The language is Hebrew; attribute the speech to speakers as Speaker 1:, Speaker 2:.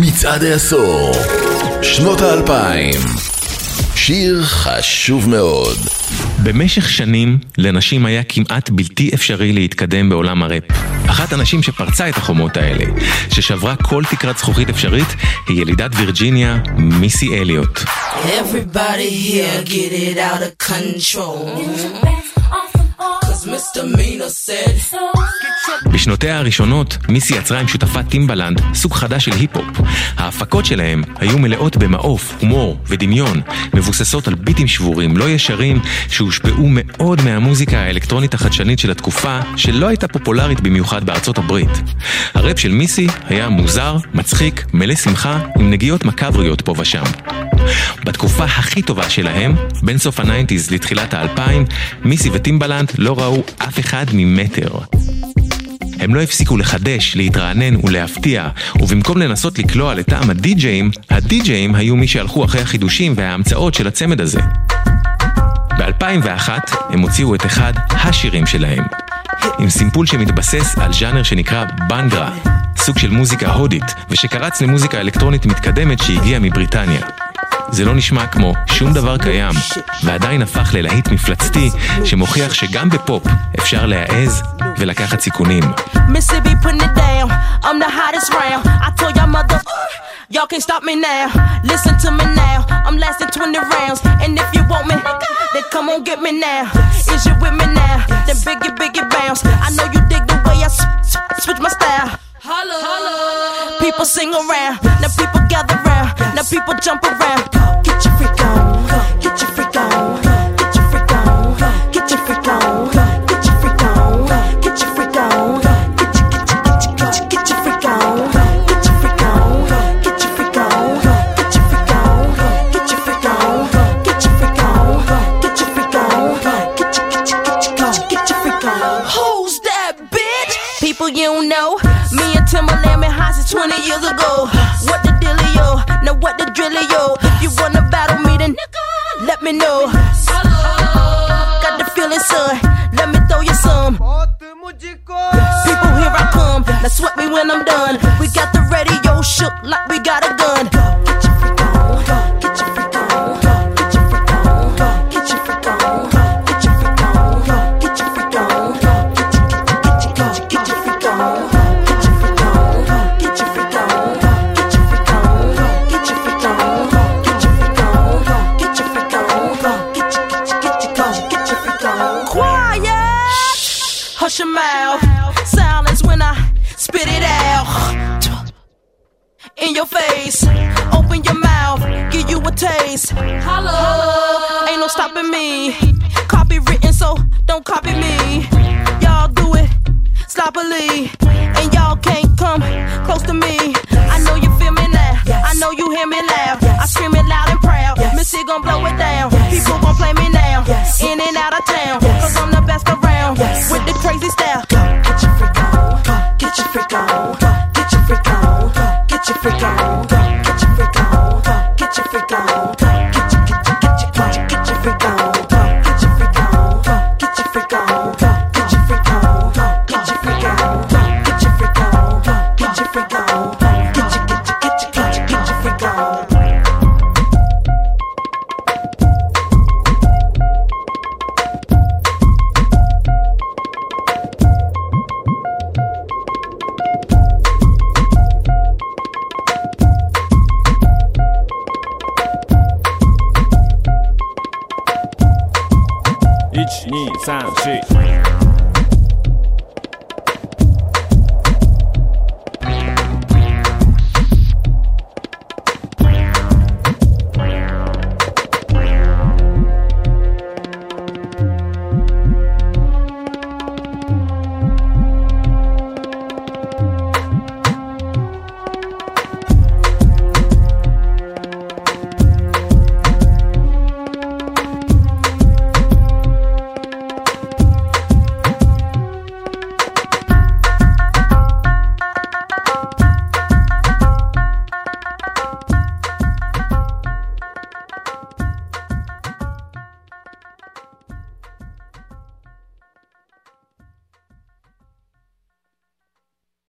Speaker 1: מצעד העשור, שנות האלפיים. שיר חשוב מאוד.
Speaker 2: במשך שנים לנשים היה כמעט בלתי אפשרי להתקדם בעולם הראפ. אחת הנשים שפרצה את החומות האלה, ששברה כל תקרת זכוכית אפשרית, היא ילידת וירג'יניה, מיסי אליוט.
Speaker 3: Everybody here get it out of control. Cause misdemeanor said.
Speaker 2: בשנותיה הראשונות, מיסי יצרה עם שותפה טימבלנד סוג חדש של היפ-הופ. ההפקות שלהם היו מלאות במעוף, הומור ודמיון, מבוססות על ביטים שבורים, לא ישרים, שהושפעו מאוד מהמוזיקה האלקטרונית החדשנית של התקופה, שלא הייתה פופולרית במיוחד בארצות הברית. הראפ של מיסי היה מוזר, מצחיק, מלא שמחה, עם נגיעות מקבריות פה ושם. בתקופה הכי טובה שלהם, בין סוף ה nineties לתחילת האלפיים, מיסי וטימבלנד לא ראו אף אחד ממטר. הם לא הפסיקו לחדש, להתרענן ולהפתיע, ובמקום לנסות לקלוע לטעם הדי-ג'אים, הדי-ג'אים היו מי שהלכו אחרי החידושים וההמצאות של הצמד הזה. ב-2001 הם הוציאו את אחד השירים שלהם, עם סימפול שמתבסס על ז'אנר שנקרא בנגרה, סוג של מוזיקה הודית, ושקרץ למוזיקה אלקטרונית מתקדמת שהגיעה מבריטניה. זה לא נשמע כמו שום דבר קיים, ועדיין הפך ללהיט מפלצתי שמוכיח שגם בפופ אפשר להעז ולקחת סיכונים.
Speaker 3: Mississippi putting it down. I'm the hottest round. I told y'all can't stop me now. Listen to me now. I'm lasting 20 rounds. And if you want me, then come on get me now. Is you with me now? Then biggie, biggie bounce. I know you dig the way I switch my style. Holla, holla. People sing around. Now people gather round. People jump around. Get your freak on. Get your freak on. Get your freak on. Get your freak on. Get your freak on. Get your freak on. Get your get your get your get your get your freak on. Get your freak on. Get your freak on. Get your freak on. Get your freak on. Get your freak on. Get your freak on. Get your get your get your get your freak on. Who's that bitch? People you know. And Timberland been since 20 years ago. What the dealio? Now what the drillio? If you wanna battle me, then let me know. Got the feeling, son. Let me throw you some. People, here I come. Now sweat me when I'm done. We got the radio shook like we got a gun. Your face. Open your mouth. Give you a taste. Holla. Ain't no stopping me. Copywritten, so don't copy me. Y'all do it sloppily. And y'all can't come close to me. I know you feel me now. I know you hear me loud. I scream it loud and proud. Missy gon' blow it down. People gon' play me now. In and out of town. Cause I'm the best around. With the
Speaker 4: time shit.